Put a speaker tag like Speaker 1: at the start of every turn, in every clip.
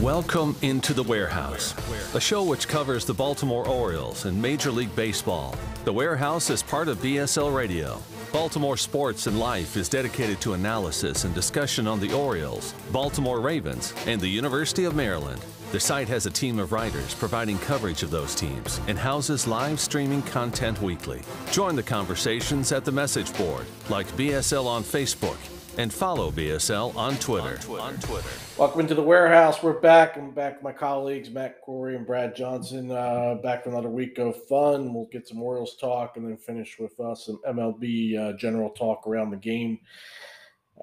Speaker 1: Welcome into the warehouse, a show which covers the Baltimore Orioles and Major League Baseball. The warehouse is part of BSL Radio. Baltimore Sports and Life is dedicated to analysis and discussion on the Orioles, Baltimore Ravens, and the University of Maryland. The site has a team of writers providing coverage of those teams and houses live streaming content weekly. Join the conversations at the message board, like BSL on Facebook, and follow BSL on Twitter. On Twitter.
Speaker 2: Welcome into the warehouse. We're back. I'm back with my colleagues, Matt Corey and Brad Johnson. Uh, back for another week of fun. We'll get some Orioles talk and then finish with uh, some MLB uh, general talk around the game.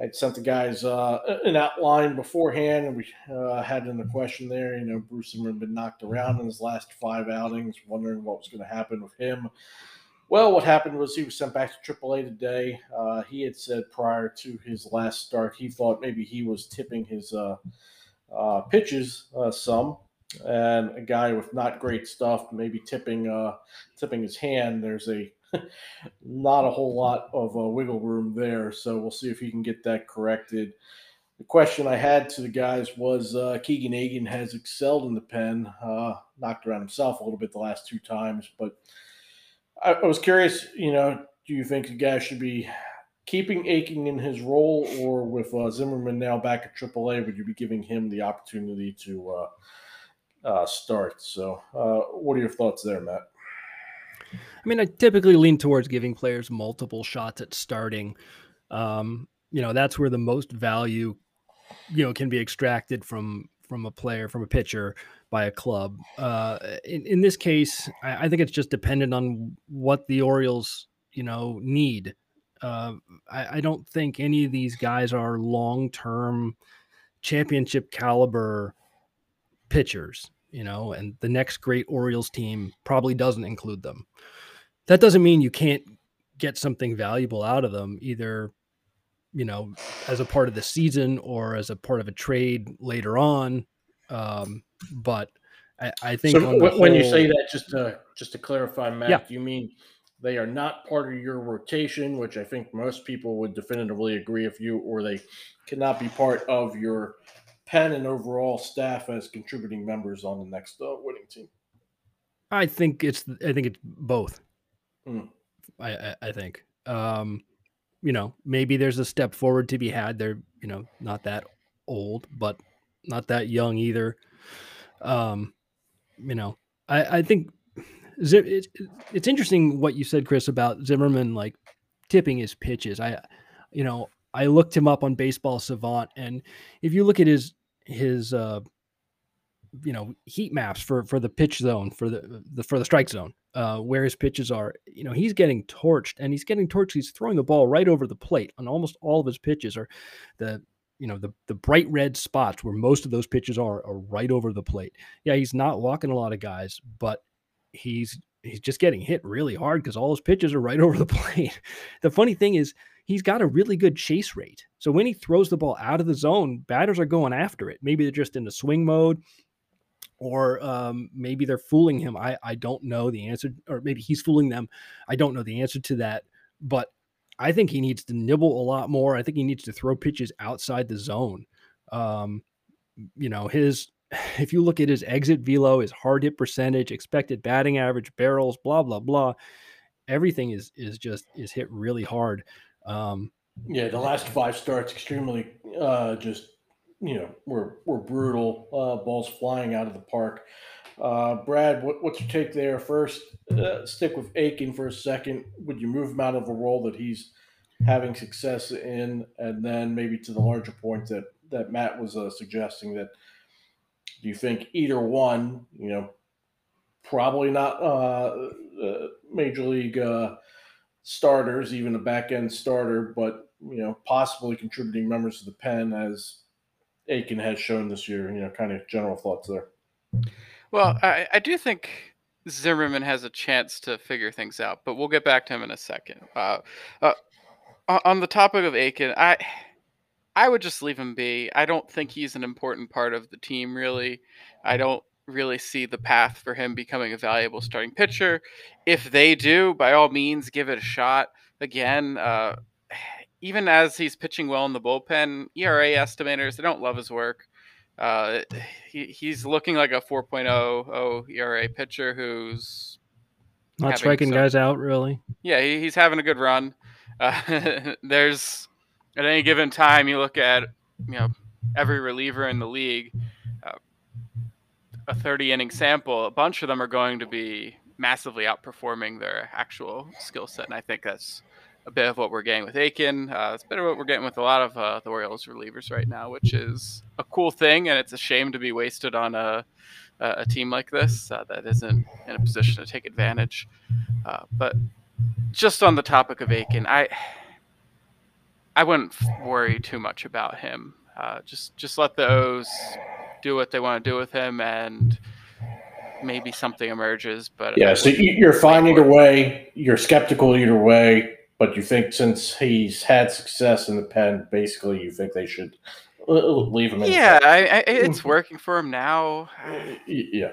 Speaker 2: I sent the guys uh, an outline beforehand, and we uh, had in the question there. You know, Bruce had been knocked around in his last five outings, wondering what was going to happen with him. Well, what happened was he was sent back to AAA today. Uh, he had said prior to his last start, he thought maybe he was tipping his uh, uh, pitches uh, some, and a guy with not great stuff, maybe tipping uh, tipping his hand. There's a not a whole lot of uh, wiggle room there, so we'll see if he can get that corrected. The question I had to the guys was Keegan Akin has excelled in the pen, knocked around himself a little bit the last two times, but I, I was curious, you know, do you think the guy should be keeping Akin in his role, or with uh, Zimmermann now back at AAA, would you be giving him the opportunity to uh, uh, start? So, uh, what are your thoughts there, Matt?
Speaker 3: I mean, I typically lean towards giving players multiple shots at starting. Um, you know, that's where the most value, you know, can be extracted from from a player, from a pitcher by a club. Uh, in, in this case, I, I, think it's just dependent on what the Orioles, you know, need. Uh, I, I, don't think any of these guys are long term championship caliber pitchers, you know, and the next great Orioles team probably doesn't include them. That doesn't mean you can't get something valuable out of them, either you know, as a part of the season or as a part of a trade later on. Um, but I, I think
Speaker 2: so when whole, you say that, just to just to clarify, Matt, yeah. you mean they are not part of your rotation, which I think most people would definitively agree with you, or they cannot be part of your pen and overall staff as contributing members on the next uh, winning team.
Speaker 3: I think it's I think it's both. Mm. I, I, I think um, you know maybe there's a step forward to be had. They're you know not that old, but not that young either. Um, you know, I, I think it's, it's interesting what you said, Chris, about Zimmermann like tipping his pitches. I, you know, I looked him up on Baseball Savant, and if you look at his his uh, you know heat maps for for the pitch zone for the the for the strike zone uh, where his pitches are you know he's getting torched and he's getting torched he's throwing the ball right over the plate on almost all of his pitches are the you know the the bright red spots where most of those pitches are are right over the plate. Yeah, he's not walking a lot of guys, but he's he's just getting hit really hard because all his pitches are right over the plate. the funny thing is he's got a really good chase rate. So when he throws the ball out of the zone, batters are going after it. Maybe they're just in the swing mode, or um, maybe they're fooling him. I I don't know the answer, or maybe he's fooling them. I don't know the answer to that, but I think he needs to nibble a lot more. I think he needs to throw pitches outside the zone. Um, you know, his if you look at his exit velo, his hard hit percentage, expected batting average, barrels, blah blah blah, everything is is just is hit really hard. Um,
Speaker 2: yeah, the last five starts extremely uh, just you know were were brutal. Uh, balls flying out of the park. Uh, Brad, what, what's your take there? First, uh, stick with Akin for a second. Would you move him out of a role that he's having success in, and then maybe to the larger point that that Matt was uh, suggesting that do you think either one, you know, probably not uh, uh, major league uh, starters, even a back end starter, but you know, possibly contributing members to the pen as Akin has shown this year. You know, kind of general thoughts there.
Speaker 4: Well, I, I do think Zimmermann has a chance to figure things out, but we'll get back to him in a second. Uh, uh, on the topic of Akin, I I would just leave him be. I don't think he's an important part of the team, really. I don't really see the path for him becoming a valuable starting pitcher. If they do, by all means, give it a shot. Again, uh, even as he's pitching well in the bullpen, ERA estimators they don't love his work. Uh, he, he's looking like a 4.0 ERA pitcher who's
Speaker 3: not striking some, guys out really.
Speaker 4: Yeah, he, he's having a good run. Uh, there's at any given time you look at you know every reliever in the league, uh, a 30 inning sample, a bunch of them are going to be massively outperforming their actual skill set, and I think that's a bit of what we're getting with Akin. Uh, it's a bit of what we're getting with a lot of uh, the Orioles relievers right now, which is a cool thing, and it's a shame to be wasted on a a team like this uh, that isn't in a position to take advantage. Uh, but just on the topic of Akin, I I wouldn't worry too much about him. Uh, just just let the O's do what they want to do with him, and maybe something emerges. But
Speaker 2: yeah, so you're fine either way. You're skeptical either way, but you think since he's had success in the pen, basically you think they should leave him.
Speaker 4: yeah, I, I, it's working for him now.
Speaker 2: yeah.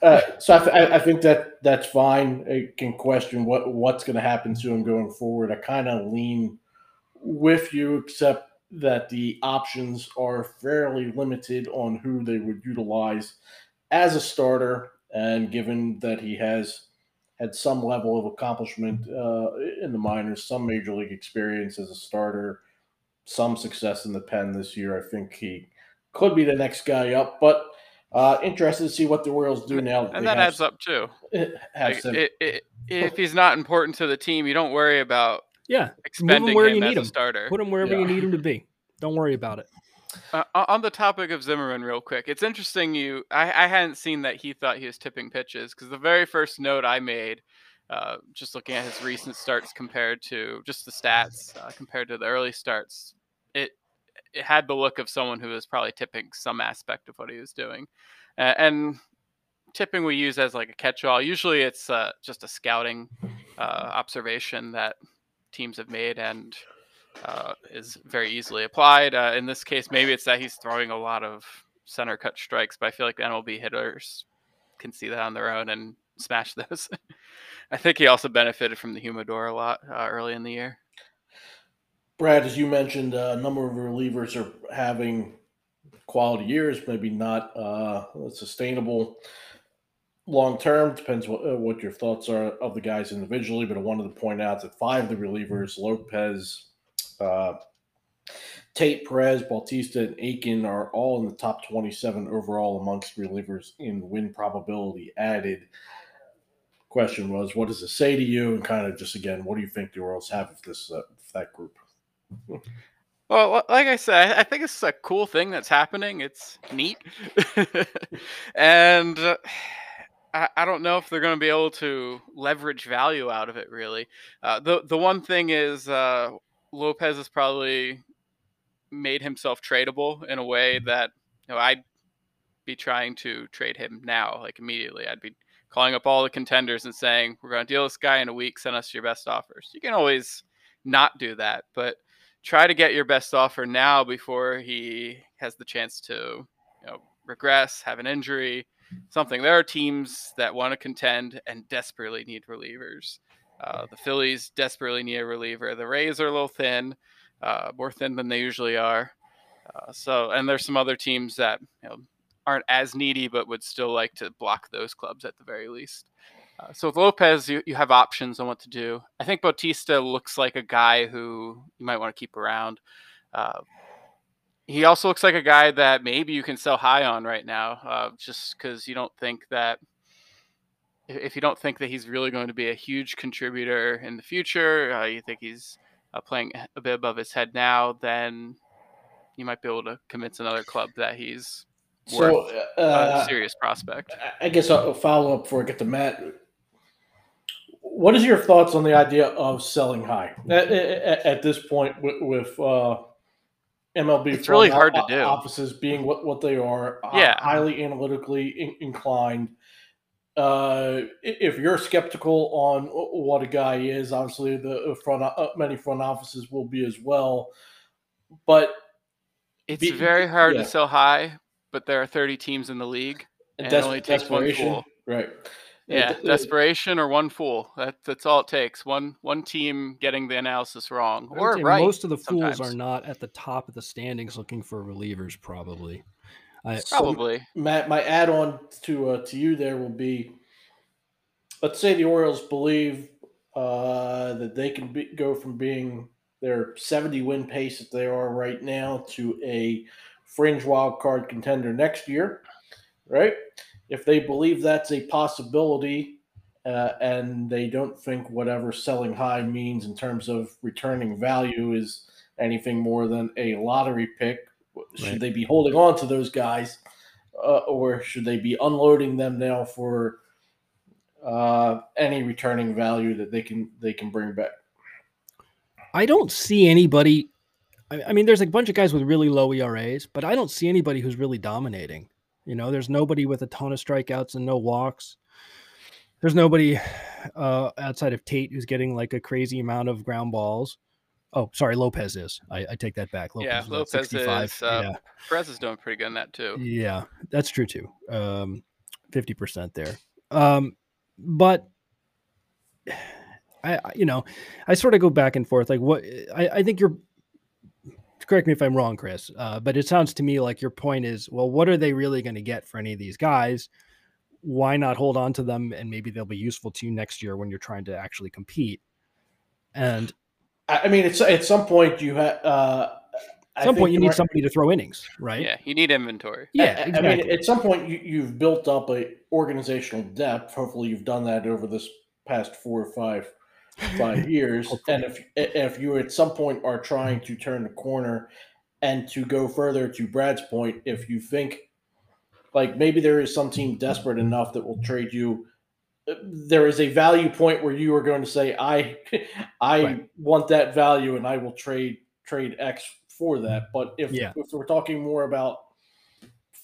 Speaker 2: Uh, so I, th- I, think that that's fine. I can question what what's going to happen to him going forward. I kind of lean with you, except that the options are fairly limited on who they would utilize as a starter. And given that he has had some level of accomplishment uh, in the minors, some major league experience as a starter, some success in the pen this year, I think he could be the next guy up. But uh, interested to see what the Orioles do now.
Speaker 4: And that adds up too. Like, it, it, if he's not important to the team, you don't worry about
Speaker 3: yeah,
Speaker 4: expending
Speaker 3: where
Speaker 4: him
Speaker 3: you need
Speaker 4: him.
Speaker 3: him.
Speaker 4: starter.
Speaker 3: Put him wherever yeah. you need him to be. Don't worry about it.
Speaker 4: Uh, on the topic of Zimmermann, real quick, it's interesting. You, I, I hadn't seen that he thought he was tipping pitches because the very first note I made, uh, just looking at his recent starts compared to just the stats uh, compared to the early starts, it it had the look of someone who was probably tipping some aspect of what he was doing, and tipping we use as like a catch-all. Usually, it's uh, just a scouting uh, observation that teams have made and uh, is very easily applied. Uh, in this case, maybe it's that he's throwing a lot of center cut strikes, but I feel like MLB hitters can see that on their own and smash those. I think he also benefited from the humidor a lot uh, early in the year.
Speaker 2: Brad, as you mentioned, uh, a number of relievers are having quality years, maybe not uh, sustainable long term. Depends what, uh, what your thoughts are of the guys individually, but I wanted to point out that five of the relievers, Lopez, uh, Tate, Perez, Bautista, and Akin are all in the top 27 overall amongst relievers in win probability added. Question was, what does it say to you? And kind of just again, what do you think the Orioles have of this uh, of that group?
Speaker 4: Well, like I said, I think it's a cool thing that's happening. It's neat, and uh, I, I don't know if they're going to be able to leverage value out of it. Really, uh, the the one thing is uh, Lopez has probably made himself tradable in a way that you know I'd be trying to trade him now, like immediately. I'd be calling up all the contenders and saying, "We're going to deal this guy in a week. Send us your best offers." You can always not do that, but try to get your best offer now before he has the chance to you know regress, have an injury, something. There are teams that want to contend and desperately need relievers. Uh, the Phillies desperately need a reliever. The Rays are a little thin, uh, more thin than they usually are. Uh, so, and there's some other teams that you know, aren't as needy, but would still like to block those clubs at the very least. Uh, so with Lopez, you, you have options on what to do. I think Bautista looks like a guy who you might want to keep around. Uh, he also looks like a guy that maybe you can sell high on right now, just because you don't think that if you don't think that he's really going to be a huge contributor in the future, uh, you think he's uh, playing a bit above his head now, then you might be able to convince another club that he's worth so, uh, a serious prospect.
Speaker 2: I guess I'll follow up before I get to Matt. What is your thoughts on the idea of selling high at, at, at this point with, with uh, MLB.
Speaker 4: It's really hard to do.
Speaker 2: Offices being what, what they are,
Speaker 4: uh, yeah.
Speaker 2: highly analytically in, inclined. Uh, if you're skeptical on what a guy is, obviously the front uh, many front offices will be as well. But
Speaker 4: it's be, very hard yeah. to sell high. But there are 30 teams in the league, and Des- it only takes one pool.
Speaker 2: Right.
Speaker 4: Yeah, desperation or one fool. That, that's all it takes. One one team getting the analysis wrong or right.
Speaker 3: Most of the fools
Speaker 4: sometimes.
Speaker 3: are not at the top of the standings looking for relievers. Probably. I,
Speaker 4: Probably.
Speaker 2: So, Matt, my add-on to uh, to you there will be: let's say the Orioles believe uh, that they can be, go from being their 70 win pace that they are right now to a fringe wild card contender next year, right? If they believe that's a possibility uh, and they don't think whatever selling high means in terms of returning value is anything more than a lottery pick, should right. they be holding on to those guys uh, or should they be unloading them now for uh, any returning value that they can they can bring back?
Speaker 3: I don't see anybody. I mean, there's a bunch of guys with really low ERAs, but I don't see anybody who's really dominating. You know, there's nobody with a ton of strikeouts and no walks. There's nobody uh, outside of Tate who's getting like a crazy amount of ground balls. Oh, sorry, Lopez is. I, I take that back.
Speaker 4: Lopez yeah, is Lopez is. Uh, yeah, Perez is doing pretty good in that too.
Speaker 3: Yeah, that's true too. Um, fifty percent there. Um, but I, you know, I sort of go back and forth. Like, what I, I think you're. Correct me if I'm wrong, Chris. Uh, but it sounds to me like your point is, well, what are they really going to get for any of these guys? Why not hold on to them and maybe they'll be useful to you next year when you're trying to actually compete? And
Speaker 2: I mean, it's at some point you have. Uh,
Speaker 3: at some point, you need somebody to throw innings, right?
Speaker 4: Yeah, you need inventory.
Speaker 3: Yeah, exactly.
Speaker 2: I mean, at some point, you, you've built up a organizational depth. Hopefully, you've done that over this past four or five five years. and if if you at some point are trying to turn the corner and to go further to Brad's point, if you think like maybe there is some team desperate enough that will trade you there is a value point where you are going to say i i right. want that value and i will trade trade x for that but if, yeah. if we're talking more about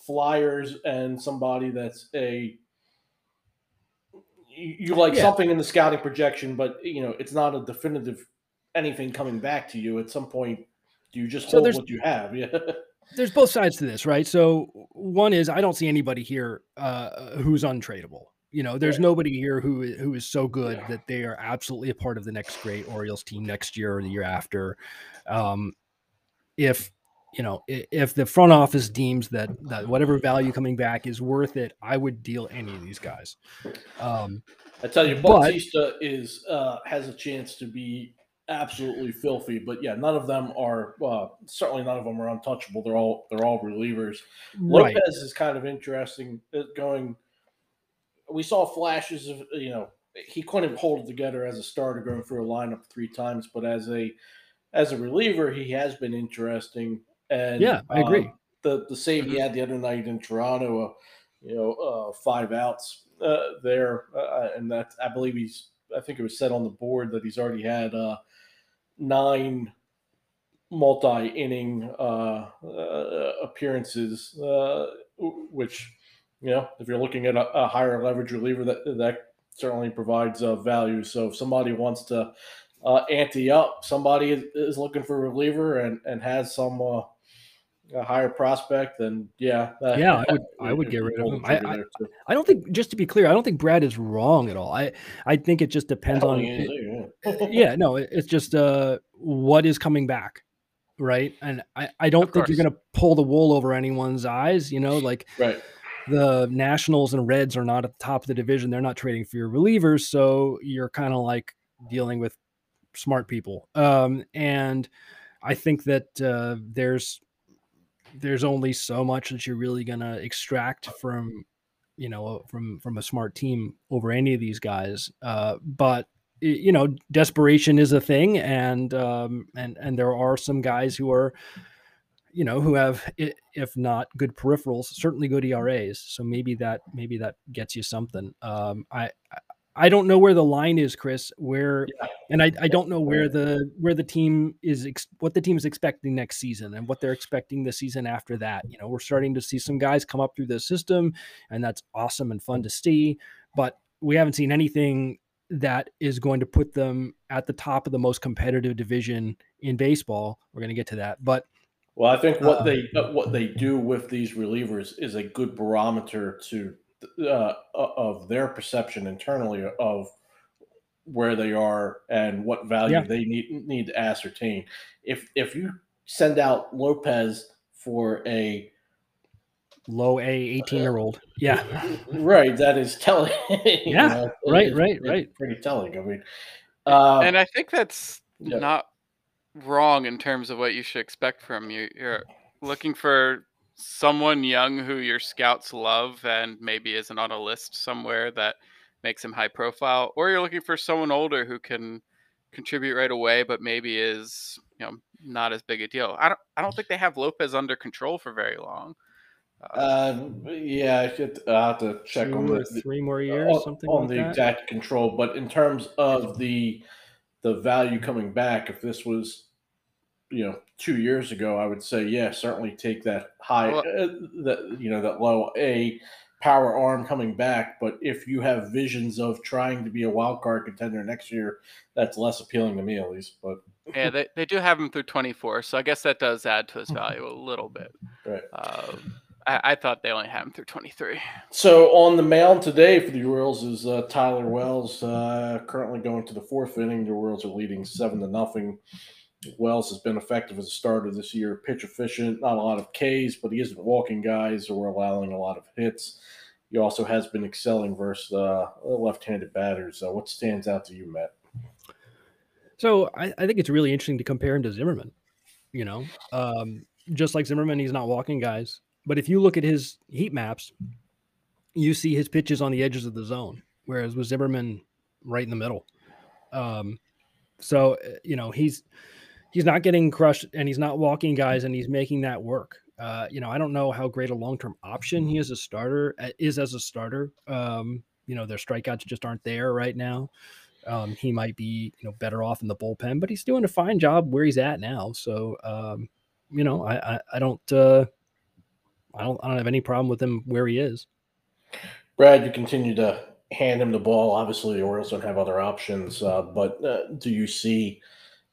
Speaker 2: flyers and somebody that's a you, like yeah. something in the scouting projection, but you know it's not a definitive anything coming back to you. At some point, do you just so hold what you have? Yeah.
Speaker 3: there's both sides to this, right? So one is I don't see anybody here uh, who's untradeable. You know, there's right. nobody here who who is so good yeah. that they are absolutely a part of the next great Orioles team next year or the year after. Um, if you know, if the front office deems that that whatever value coming back is worth it, I would deal any of these guys. Um,
Speaker 2: I tell you, Bautista but, is uh, has a chance to be absolutely filthy, but yeah, none of them are uh, certainly none of them are untouchable. They're all they're all relievers. Right. Lopez is kind of interesting. Uh, going, we saw flashes of you know he couldn't hold it together as a starter going through a lineup three times, but as a as a reliever, he has been interesting. And
Speaker 3: yeah, I agree.
Speaker 2: Um, the the save he mm-hmm. had the other night in Toronto, uh, you know, uh, five outs uh, there, uh, and that I believe he's. I think it was said on the board that he's already had uh, nine multi-inning uh, appearances, which you know, if you're looking at a, a, higher leverage reliever, that that certainly provides a value. So if somebody wants to uh, ante up, somebody is, is, looking for a reliever and and has some uh, a higher prospect, then yeah,
Speaker 3: that, yeah, I would I would get rid of him. I, I, I, don't think just to be clear, I don't think Brad is wrong at all. I I think it just depends on it, yeah. yeah. no, it, it's just uh what is coming back, right? And I I don't think you're gonna pull the wool over anyone's eyes. You know, like
Speaker 2: right.
Speaker 3: The Nationals and Reds are not at the top of the division. They're not trading for your relievers, so you're kind of like dealing with smart people. Um, and I think that uh, there's there's only so much that you're really gonna extract from you know from from a smart team over any of these guys uh, but you know desperation is a thing and um, and and there are some guys who are you know who have if not good peripherals certainly good ERAs so maybe that maybe that gets you something um, i I don't know where the line is, Chris. Where, yeah. and I, I don't know where the where the team is ex, what the team is expecting next season and what they're expecting the season after that. You know, we're starting to see some guys come up through the system, and that's awesome and fun to see. But we haven't seen anything that is going to put them at the top of the most competitive division in baseball. We're going to get to that, but
Speaker 2: well, I think what uh, they what they do with these relievers is a good barometer to uh, of their perception internally of where they are and what value yeah. they need need to ascertain. If if you send out Lopez for a
Speaker 3: low A, 18 year old. Yeah.
Speaker 2: right. That is telling.
Speaker 3: yeah. Know, right, right, right.
Speaker 2: Pretty telling. I mean,
Speaker 4: uh, and I think that's yeah. not wrong in terms of what you should expect from you. You're looking for someone young who your scouts love and maybe isn't on a list somewhere that makes him high profile, or you're looking for someone older who can contribute right away, but maybe is you know not as big a deal. I don't I don't think they have Lopez under control for very long.
Speaker 2: Uh, yeah, I should I have to check
Speaker 3: Two
Speaker 2: on
Speaker 3: the three more years, on, something
Speaker 2: on
Speaker 3: like
Speaker 2: the
Speaker 3: that.
Speaker 2: exact control. But in terms of the the value coming back, if this was you know two years ago, I would say yeah, certainly take that high, well, uh, that you know that low A power arm coming back. But if you have visions of trying to be a wild card contender next year, that's less appealing to me at least. But
Speaker 4: yeah, they, they do have him through 24, so I guess that does add to his value a little bit.
Speaker 2: Right.
Speaker 4: Um, I, I, thought they only had him through 23.
Speaker 2: So on the mound today for the Royals is uh, Tyler Wells, uh, currently going to the fourth inning. The Royals are leading seven to nothing. Wells has been effective as a starter this year, pitch efficient, not a lot of Ks, but he isn't walking guys or allowing a lot of hits. He also has been excelling versus uh, left-handed batters. Uh, what stands out to you, Matt?
Speaker 3: So I, I, think it's really interesting to compare him to Zimmermann. You know, um, just like Zimmermann, he's not walking guys. But if you look at his heat maps, you see his pitches on the edges of the zone, whereas with Zimmermann right in the middle. Um, so uh, you know he's he's not getting crushed and he's not walking guys and he's making that work. Uh, you know, I don't know how great a long term option he is a starter uh, is as a starter. Um, you know, their strikeouts just aren't there right now. Um, he might be you know better off in the bullpen, but he's doing a fine job where he's at now. So um, you know, I I, I don't uh, I don't I don't have any problem with him where he is.
Speaker 2: Brad, you continue to hand him the ball. Obviously, the Orioles don't have other options, uh, but uh, do you see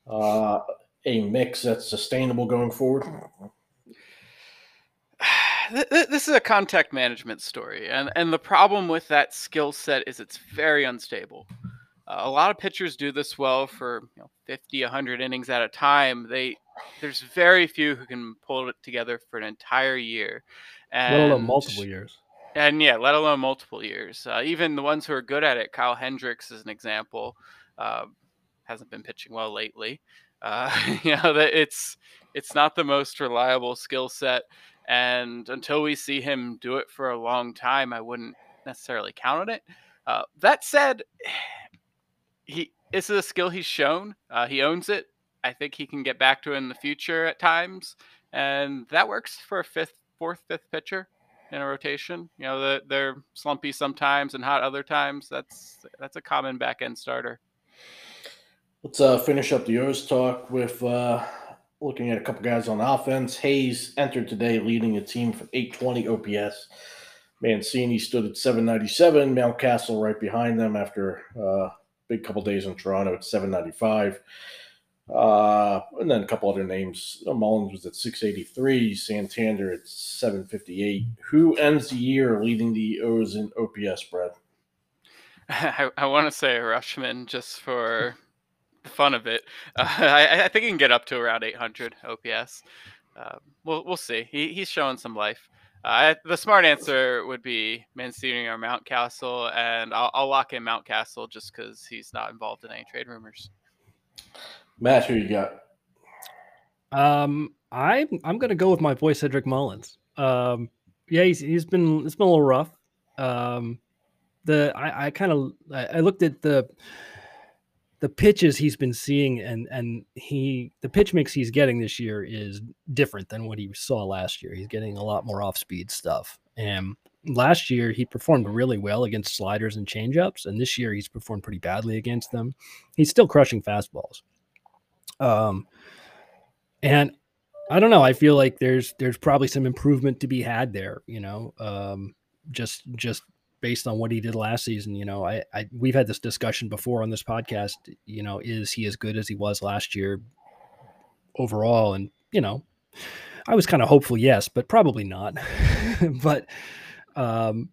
Speaker 2: uh, a mix that's sustainable going forward?
Speaker 4: This is a contact management story, and and the problem with that skill set is it's very unstable. Uh, a lot of pitchers do this well for you know, 50, 100 innings at a time. They there's very few who can pull it together for an entire year, and
Speaker 3: let alone multiple years.
Speaker 4: And yeah, let alone multiple years. Uh, even the ones who are good at it, Kyle Hendricks is an example. Uh, hasn't been pitching well lately. Uh, you know that it's it's not the most reliable skill set, and until we see him do it for a long time, I wouldn't necessarily count on it. Uh, that said, he this is a skill he's shown. Uh, he owns it. I think he can get back to it in the future at times, and that works for a fifth, fourth, fifth pitcher in a rotation. You know, they're slumpy sometimes and hot other times. That's that's a common back end starter.
Speaker 2: Let's uh, finish up the O's talk with uh, looking at a couple guys on offense. Hayes entered today leading the team for 820 OPS. Mancini stood at 797. Mountcastle right behind them after a uh, big couple days in Toronto at 795. Uh, and then a couple other names. Mullins was at 683, Santander at 758. Who ends the year leading the O's in OPS, Brad?
Speaker 4: I, I want to say Rutschman just for the fun of it. Uh, I, I, think he can get up to around 800 OPS. Uh, we'll we'll see. He, he's showing some life. Uh, the smart answer would be Mancini or Mountcastle, and I'll, I'll lock in Mountcastle just because he's not involved in any trade rumors.
Speaker 2: Matt, who you got?
Speaker 3: Um, I I'm gonna go with my boy Cedric Mullins. Um, yeah, he's he's been it's been a little rough. Um, the I, I kind of I, I looked at the the pitches he's been seeing and and he the pitch mix he's getting this year is different than what he saw last year. He's getting a lot more off speed stuff. And last year he performed really well against sliders and changeups, and this year he's performed pretty badly against them. He's still crushing fastballs. Um, and I don't know. I feel like there's there's probably some improvement to be had there. You know, um, just just based on what he did last season. You know, I, I we've had this discussion before on this podcast. You know, is he as good as he was last year overall? And you know, I was kind of hopeful, yes, but probably not. but um,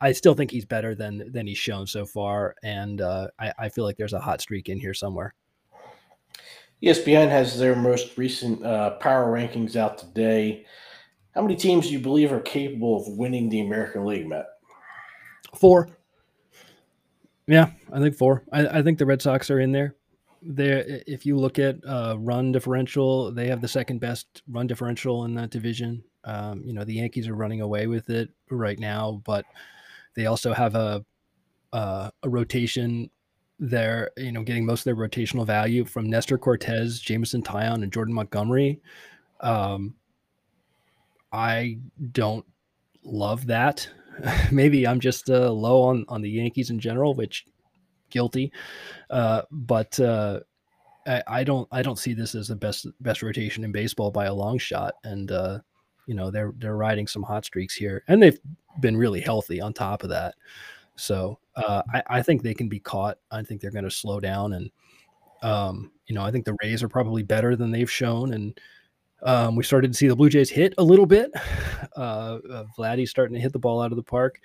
Speaker 3: I still think he's better than than he's shown so far, and uh, I, I feel like there's a hot streak in here somewhere.
Speaker 2: ESPN has their most recent uh, power rankings out today. How many teams do you believe are capable of winning the American League, Matt?
Speaker 3: Four. Yeah, I think four. I, I think the Red Sox are in there. There, if you look at uh, run differential, they have the second best run differential in that division. Um, you know, the Yankees are running away with it right now, but they also have a uh, a rotation there. You know, getting most of their rotational value from Nestor Cortes, Jameson Taillon, and Jordan Montgomery. Um, I don't love that. Maybe I'm just uh, low on on the Yankees in general, which guilty. Uh, but uh, I, I, don't I don't see this as the best best rotation in baseball by a long shot. And uh, you know they're they're riding some hot streaks here, and they've been really healthy on top of that. So uh, I, I think they can be caught. I think they're going to slow down, and um, you know I think the Rays are probably better than they've shown, and um, we started to see the Blue Jays hit a little bit. Uh, uh, Vladdy's starting to hit the ball out of the park.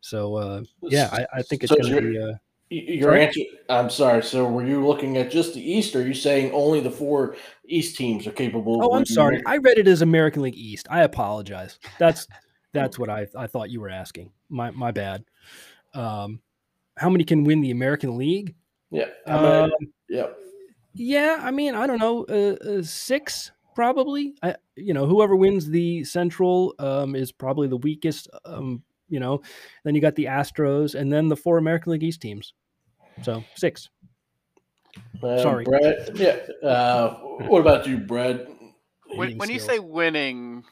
Speaker 3: So uh, yeah, I, I, think it's so going to be. Uh,
Speaker 2: your sorry? answer. I'm sorry. So were you looking at just the East? Or are you saying only the four East teams are capable?
Speaker 3: Oh, I'm sorry. I read it as American League East. I apologize. That's that's what I I thought you were asking. My my bad. Um, how many can win the American League?
Speaker 2: Yeah. Um, yeah.
Speaker 3: Yeah. I mean, I don't know. Uh, uh, six probably. I, you know, whoever wins the Central um, is probably the weakest. Um, you know, then you got the Astros, and then the four American League East teams. So six.
Speaker 2: Uh, Sorry, Brad. Yeah. Uh, what about you, Brad?
Speaker 4: When, when you say winning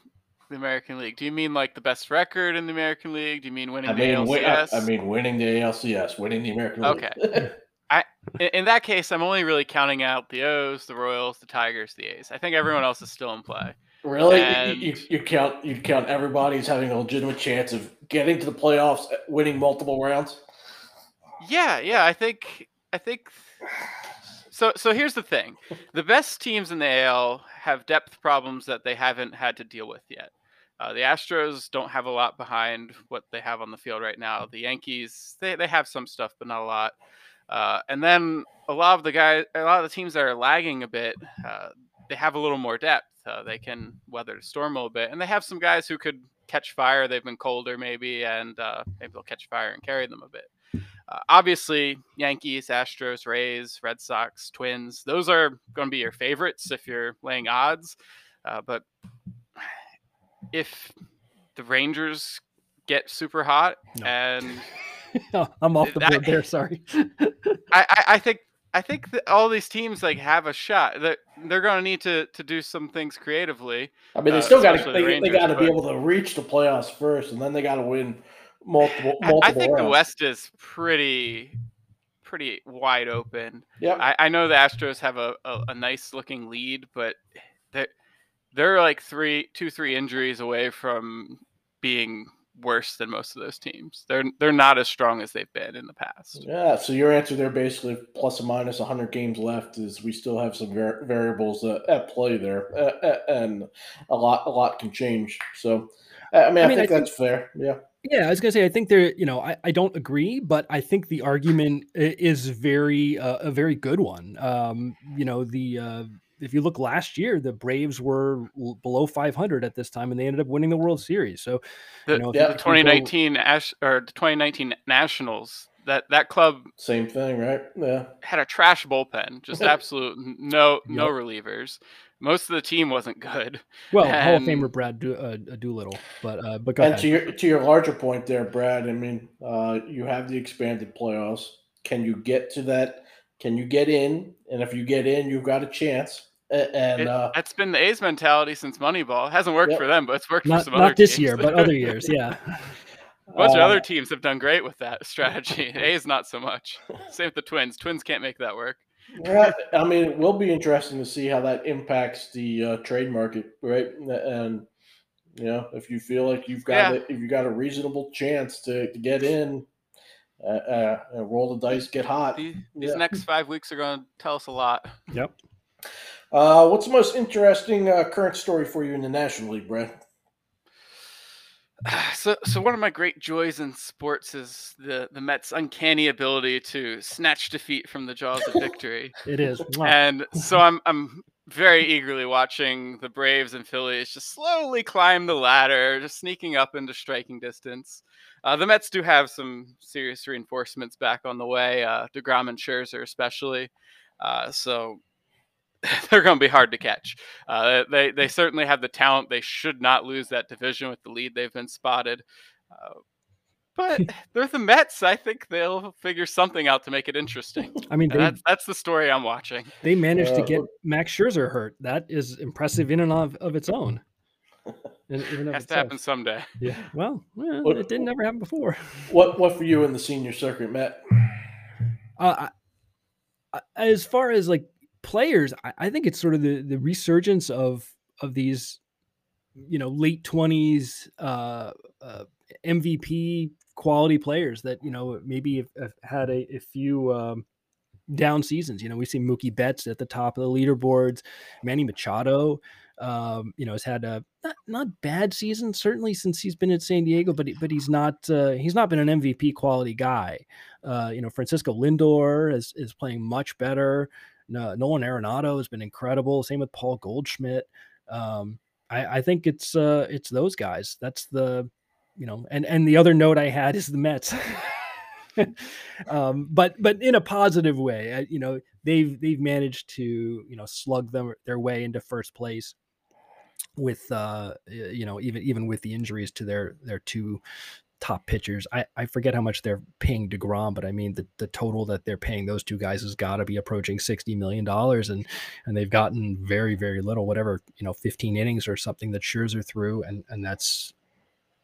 Speaker 4: the American League, do you mean like the best record in the American League? Do you mean winning I mean, the ALCS?
Speaker 2: I mean winning the ALCS, winning the American
Speaker 4: League. Okay. I in that case, I'm only really counting out the O's, the Royals, the Tigers, the A's. I think everyone else is still in play.
Speaker 2: Really, and... you, you, count you count everybody as having a legitimate chance of getting to the playoffs, uh, winning multiple rounds.
Speaker 4: Yeah, yeah, I think I think so. So here's the thing: the best teams in the AL have depth problems that they haven't had to deal with yet. Uh, the Astros don't have a lot behind what they have on the field right now. The Yankees, they, they have some stuff, but not a lot. Uh, and then a lot of the guys, a lot of the teams that are lagging a bit, uh, they have a little more depth. Uh, they can weather the storm a little bit, and they have some guys who could catch fire. They've been colder, maybe, and uh, maybe they'll catch fire and carry them a bit. Uh, obviously, Yankees, Astros, Rays, Red Sox, Twins, those are going to be your favorites if you're laying odds. But if the Rangers get super hot no. and
Speaker 3: I'm off the board I, there. Sorry.
Speaker 4: I, I think I think that all these teams like have a shot. That they're, they're going to need to to do some things creatively.
Speaker 2: I mean, they uh, still got to they, they got to be able to reach the playoffs first, and then they got to win multiple. multiple
Speaker 4: I think
Speaker 2: rounds.
Speaker 4: the West is pretty pretty wide open.
Speaker 2: Yeah,
Speaker 4: I, I, know the Astros have a, a, a nice looking lead, but they're they're like three two three injuries away from being worse than most of those teams. They're they're not as strong as they've been in the past.
Speaker 2: Yeah. So your answer there, basically plus or minus 100 games left, is we still have some var- variables uh, at play there, uh, and a lot a lot can change. So, I mean, I, I mean, think I that's think, fair. Yeah.
Speaker 3: Yeah, I was gonna say I think there. You know, I, I don't agree, but I think the argument is very uh, a very good one. Um, you know, the uh, if you look last year, the Braves were below 500 at this time, and they ended up winning the World Series. So,
Speaker 4: the, you know, yeah, the 2019 go, Ash or the 2019 Nationals, that that club,
Speaker 2: same thing, right? Yeah,
Speaker 4: had a trash bullpen, just absolute no yep. no relievers. Most of the team wasn't good.
Speaker 3: Well, and, Hall of Famer Brad Do, uh, Doolittle, but uh, but
Speaker 2: and
Speaker 3: ahead.
Speaker 2: to your to your larger point there, Brad. I mean, uh, you have the expanded playoffs. Can you get to that? Can you get in? And if you get in, you've got a chance. And
Speaker 4: it,
Speaker 2: uh,
Speaker 4: that's been the A's mentality since Moneyball. It hasn't worked yep. for them, but it's worked
Speaker 3: not,
Speaker 4: for some not other Not
Speaker 3: this
Speaker 4: teams.
Speaker 3: year, but other years, yeah.
Speaker 4: A bunch uh, of other teams have done great with that strategy. A's not so much. Same with the Twins. Twins can't make that work.
Speaker 2: yeah, I mean, it will be interesting to see how that impacts the uh, trade market, right? And you know, if you feel like you've got yeah. a, if you got a reasonable chance to, to get in, uh, uh, roll the dice, get hot.
Speaker 4: These, these yeah. next five weeks are going to tell us a lot.
Speaker 3: Yep.
Speaker 2: Uh, what's the most interesting uh, current story for you in the National League, Brad?
Speaker 4: So, so one of my great joys in sports is the the Mets' uncanny ability to snatch defeat from the jaws of victory.
Speaker 3: it is,
Speaker 4: and so I'm I'm very eagerly watching the Braves and Phillies just slowly climb the ladder, just sneaking up into striking distance. Uh, the Mets do have some serious reinforcements back on the way, uh, DeGrom and Scherzer especially. Uh, so they're going to be hard to catch. Uh, they they certainly have the talent. They should not lose that division with the lead they've been spotted. Uh, but they're the Mets. I think they'll figure something out to make it interesting.
Speaker 3: I mean, they,
Speaker 4: that's that's the story I'm watching.
Speaker 3: They managed uh, to get Max Scherzer hurt. That is impressive in and of, of its own.
Speaker 4: In, in Has to happen someday.
Speaker 3: Yeah. Well, well what, it didn't ever happen before.
Speaker 2: What what for you in the senior circuit, Matt?
Speaker 3: Uh, I, as far as like players, I, I think it's sort of the the resurgence of of these, you know, late twenties uh, uh, MVP quality players that you know maybe have, have had a, a few um, down seasons. You know, we see Mookie Betts at the top of the leaderboards, Manny Machado. Um, you know, has had a not, not bad season certainly since he's been in San Diego, but he, but he's not uh, he's not been an MVP quality guy. Uh, you know, Francisco Lindor is is playing much better. Uh, Nolan Arenado has been incredible. Same with Paul Goldschmidt. Um, I, I think it's uh, it's those guys. That's the you know, and and the other note I had is the Mets. um, but but in a positive way, you know, they've they've managed to you know slug them their way into first place with uh you know even even with the injuries to their their two top pitchers. I, I forget how much they're paying DeGrom, but I mean the, the total that they're paying those two guys has got to be approaching sixty million dollars, and and they've gotten very very little, whatever you know, fifteen innings or something that Scherzer threw, and and that's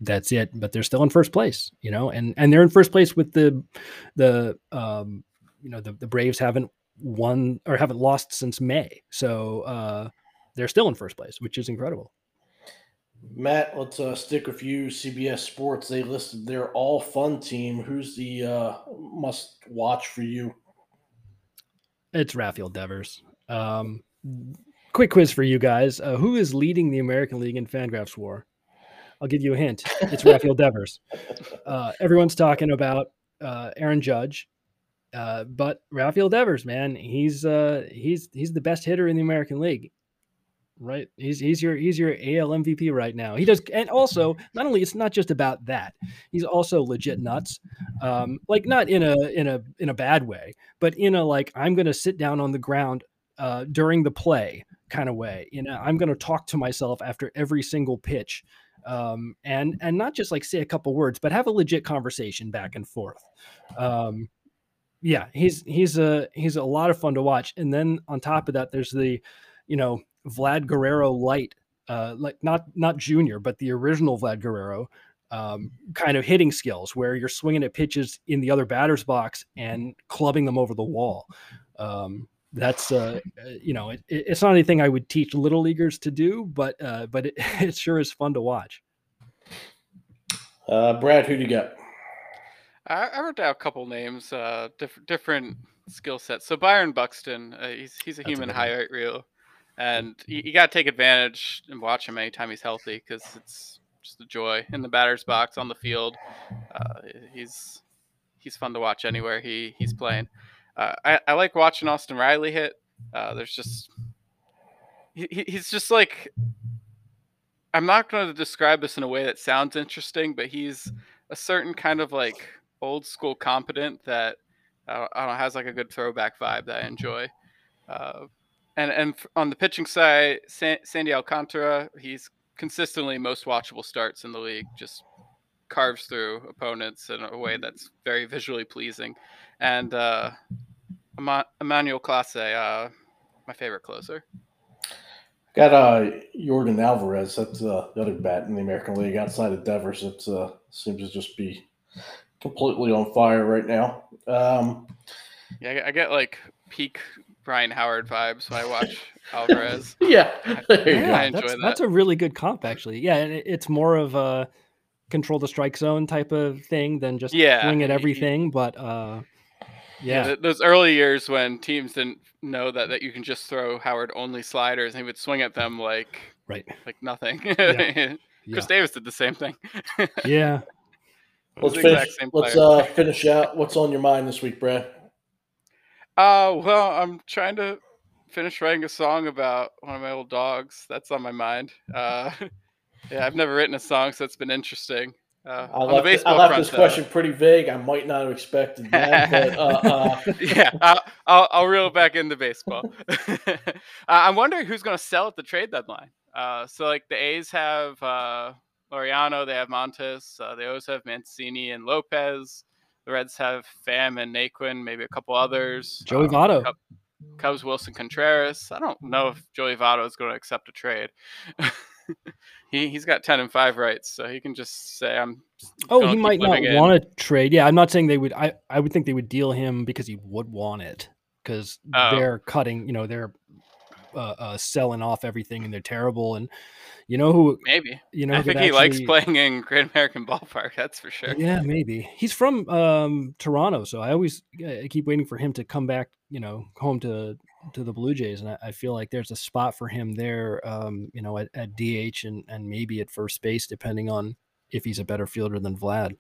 Speaker 3: that's it. But they're still in first place, you know, and and they're in first place with the the um you know the the Braves haven't won or haven't lost since May, so uh they're still in first place, which is incredible.
Speaker 2: Matt, let's uh, stick with you. CBS Sports, they listed their all fun team. Who's the uh, must watch for you?
Speaker 3: It's Rafael Devers. Um, quick quiz for you guys. Uh, who is leading the American League in Fangraphs war? I'll give you a hint. It's Rafael Devers. Uh, everyone's talking about uh, Aaron Judge, uh, but Rafael Devers, man, he's uh, he's he's the best hitter in the American League. Right, he's he's your he's your AL MVP right now. He does, and also not only it's not just about that. He's also legit nuts, um, like not in a in a in a bad way, but in a like I'm to sit down on the ground uh, during the play kind of way. You know, I'm to talk to myself after every single pitch um, and and not just like say a couple words, but have a legit conversation back and forth. Um, yeah, he's he's a he's a lot of fun to watch. And then on top of that, there's the, you know, Vlad Guerrero light, uh, like not not junior, but the original Vlad Guerrero, um, kind of hitting skills where you're swinging at pitches in the other batter's box and clubbing them over the wall. Um, that's uh, uh, you know it, it's not anything I would teach little leaguers to do, but uh, but it, it sure is fun to watch.
Speaker 2: Uh, Brad, who do you got?
Speaker 4: I, I wrote down a couple names, uh, different different skill sets. So Byron Buxton, uh, he's he's a that's human highlight reel, and you, you got to take advantage and watch him anytime he's healthy because it's just a joy in the batter's box on the field. Uh, he's he's fun to watch anywhere he he's playing. Uh, I, I like watching Austin Riley hit. Uh, there's just he, he's just like I'm not going to describe this in a way that sounds interesting, but he's a certain kind of like old school competent that uh, I don't know has like a good throwback vibe that I enjoy. And and on the pitching side, San, Sandy Alcantara, he's consistently most watchable starts in the league. Just carves through opponents in a way that's very visually pleasing. And uh, Emmanuel Clase, uh, my favorite closer.
Speaker 2: Got uh, Yordan Alvarez. That's uh, the other bat in the American League outside of Devers. It uh, seems to just be completely on fire right now. Um,
Speaker 4: yeah, I get like peak Ryan Howard vibes when I watch Alvarez.
Speaker 2: yeah,
Speaker 3: yeah I enjoy that's, that. That's a really good comp, actually. Yeah, it's more of a control the strike zone type of thing than just yeah, swing at everything. But uh, yeah.
Speaker 4: yeah. those early years when teams didn't know that, that you can just throw Howard only sliders and he would swing at them like
Speaker 3: right
Speaker 4: like nothing. Yeah. Chris yeah. Davis did the same thing.
Speaker 3: yeah.
Speaker 2: Let's finish. Let's uh, finish out. What's on your mind this week, Brad?
Speaker 4: Uh, well, I'm trying to finish writing a song about one of my old dogs. That's on my mind. Uh, yeah, I've never written a song, so it's been interesting. Uh,
Speaker 2: I left, I left this question pretty vague. I might not have expected that, but uh, uh...
Speaker 4: yeah, I'll, I'll, I'll, reel it back into baseball. I'm wondering who's going to sell at the trade deadline. Uh, so, like the A's have uh, Laureano, they have Montas, uh, they also have Mancini and Lopez. The Reds have Pham and Naquin, maybe a couple others.
Speaker 3: Joey um, Votto.
Speaker 4: Cubs Willson Contreras. I don't know if Joey Votto is going to accept a trade. he he's got ten and five rights, so he can just say I'm.
Speaker 3: Oh, he might not want to trade. Yeah, I'm not saying they would. I I would think they would deal him because he would want it because oh. they're cutting. You know, they're uh, uh, selling off everything and they're terrible. And you know who?
Speaker 4: Maybe.
Speaker 3: You know,
Speaker 4: I think he actually, likes playing in Great American Ballpark. That's for sure.
Speaker 3: Yeah, maybe. He's from um, Toronto, so I always I keep waiting for him to come back. You know, home to to the Blue Jays, and I, I feel like there's a spot for him there. Um, you know, at, at DH and and maybe at first base, depending on if he's a better fielder than Vlad.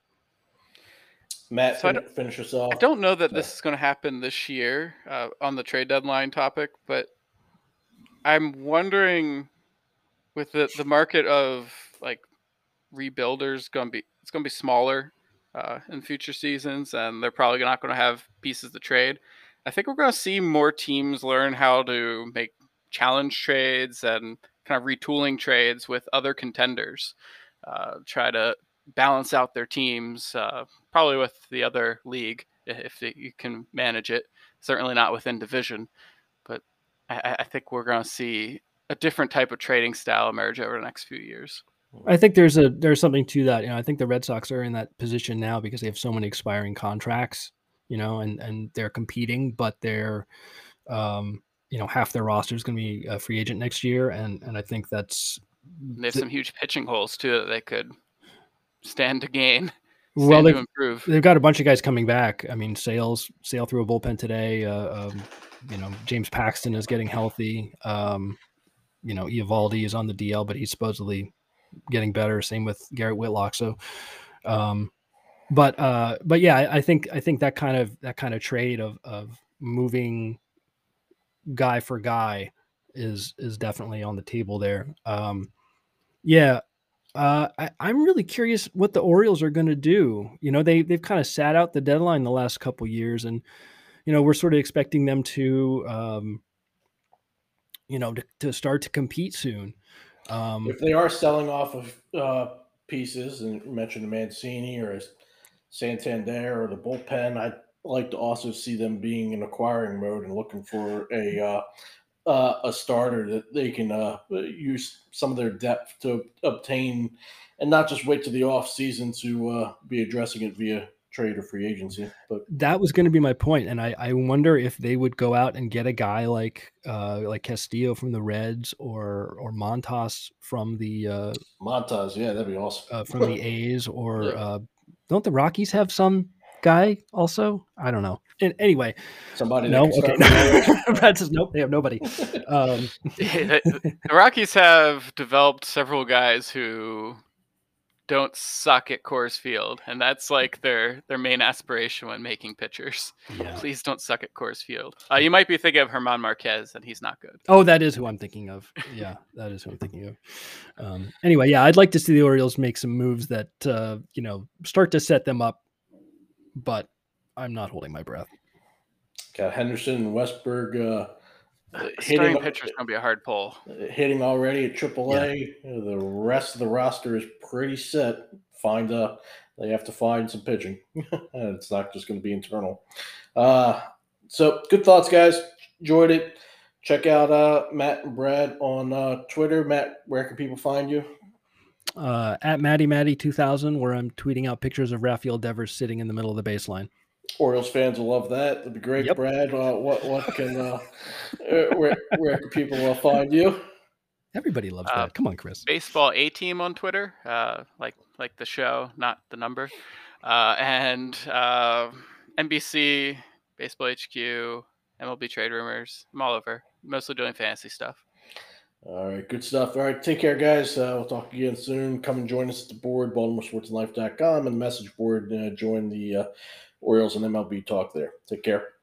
Speaker 2: Matt, so finish us off.
Speaker 4: I don't know that this is going to happen this year uh, on the trade deadline topic, but I'm wondering with the, the market of like rebuilders going to be it's going to be smaller uh, in future seasons, and they're probably not going to have pieces to trade. I think we're going to see more teams learn how to make challenge trades and kind of retooling trades with other contenders. Uh, try to balance out their teams, uh, probably with the other league if you can manage it. Certainly not within division, I, I think we're going to see a different type of trading style emerge over the next few years.
Speaker 3: I think there's a there's something to that. You know, I think the Red Sox are in that position now because they have so many expiring contracts. You know, and and they're competing, but they're, um, you know, half their roster is going to be a free agent next year, and and I think that's
Speaker 4: they have th- some huge pitching holes too that they could stand to gain.
Speaker 3: Stand well, they've, improve. they've got a bunch of guys coming back. I mean, Sales sail through a bullpen today. Uh, um, you know, James Paxton is getting healthy. Um, you know, Eovaldi is on the DL, but he's supposedly getting better. Same with Garrett Whitlock. So, um, but uh, but yeah, I, I, think I think that kind of that kind of trade of of moving guy for guy is is definitely on the table there. Um, yeah, uh, I, am really curious what the Orioles are going to do. You know, they they've kind of sat out the deadline the last couple years, and you know we're sort of expecting them to um, you know, to, to start to compete soon.
Speaker 2: Um, if they are selling off of uh, pieces, and you mentioned Mancini or Santander or the bullpen, I'd like to also see them being in acquiring mode and looking for a uh, uh, a starter that they can uh, use some of their depth to obtain, and not just wait to the off season to uh, be addressing it via trade or free agency. But
Speaker 3: that was going to be my point, and I, I wonder if they would go out and get a guy like uh, like Castillo from the Reds or or Montas from the uh,
Speaker 2: Montas. Yeah, that'd be awesome.
Speaker 3: uh, from the A's or yeah. uh, don't the Rockies have some guy also? I don't know. And anyway,
Speaker 2: somebody.
Speaker 3: No, okay. Brad says nope. They have nobody. Um,
Speaker 4: the Rockies have developed several guys who don't suck at Coors Field, and that's like their their main aspiration when making pitchers. Yeah. Please don't suck at Coors Field. Uh, you might be thinking of German Marquez, and he's not good.
Speaker 3: Oh, that is who I'm thinking of. Yeah, that is who I'm thinking of. Um, anyway, yeah, I'd like to see the Orioles make some moves that uh, you know start to set them up, but I'm not holding my breath.
Speaker 2: Got Henderson and Westburg. Uh
Speaker 4: Starting pitcher is going to be a hard pull.
Speaker 2: Hitting already at AAA. Yeah. The rest of the roster is pretty set. Find a, they have to find some pitching. it's not just going to be internal. Uh, so good thoughts, guys. Enjoyed it. Check out uh, Matt and Brad on uh, Twitter. Matt, where can people find you?
Speaker 3: Uh, at Matty Matty 2000, where I'm tweeting out pictures of Rafael Devers sitting in the middle of the baseline.
Speaker 2: Orioles fans will love that. That'd be great, yep. Brad. Uh, what what can uh, where where can people uh, find you?
Speaker 3: Everybody loves uh, that. Come on, Chris.
Speaker 4: Baseball A Team on Twitter, uh, like like the show, not the number, and NBC Baseball HQ, MLB Trade Rumors. I'm all over. Mostly doing fantasy stuff.
Speaker 2: All right, good stuff. All right, take care, guys. Uh, we'll talk again soon. Come and join us at the board, BaltimoreSportsAndLife.com, and the message board. Uh, join the uh, Orioles and MLB talk there. Take care.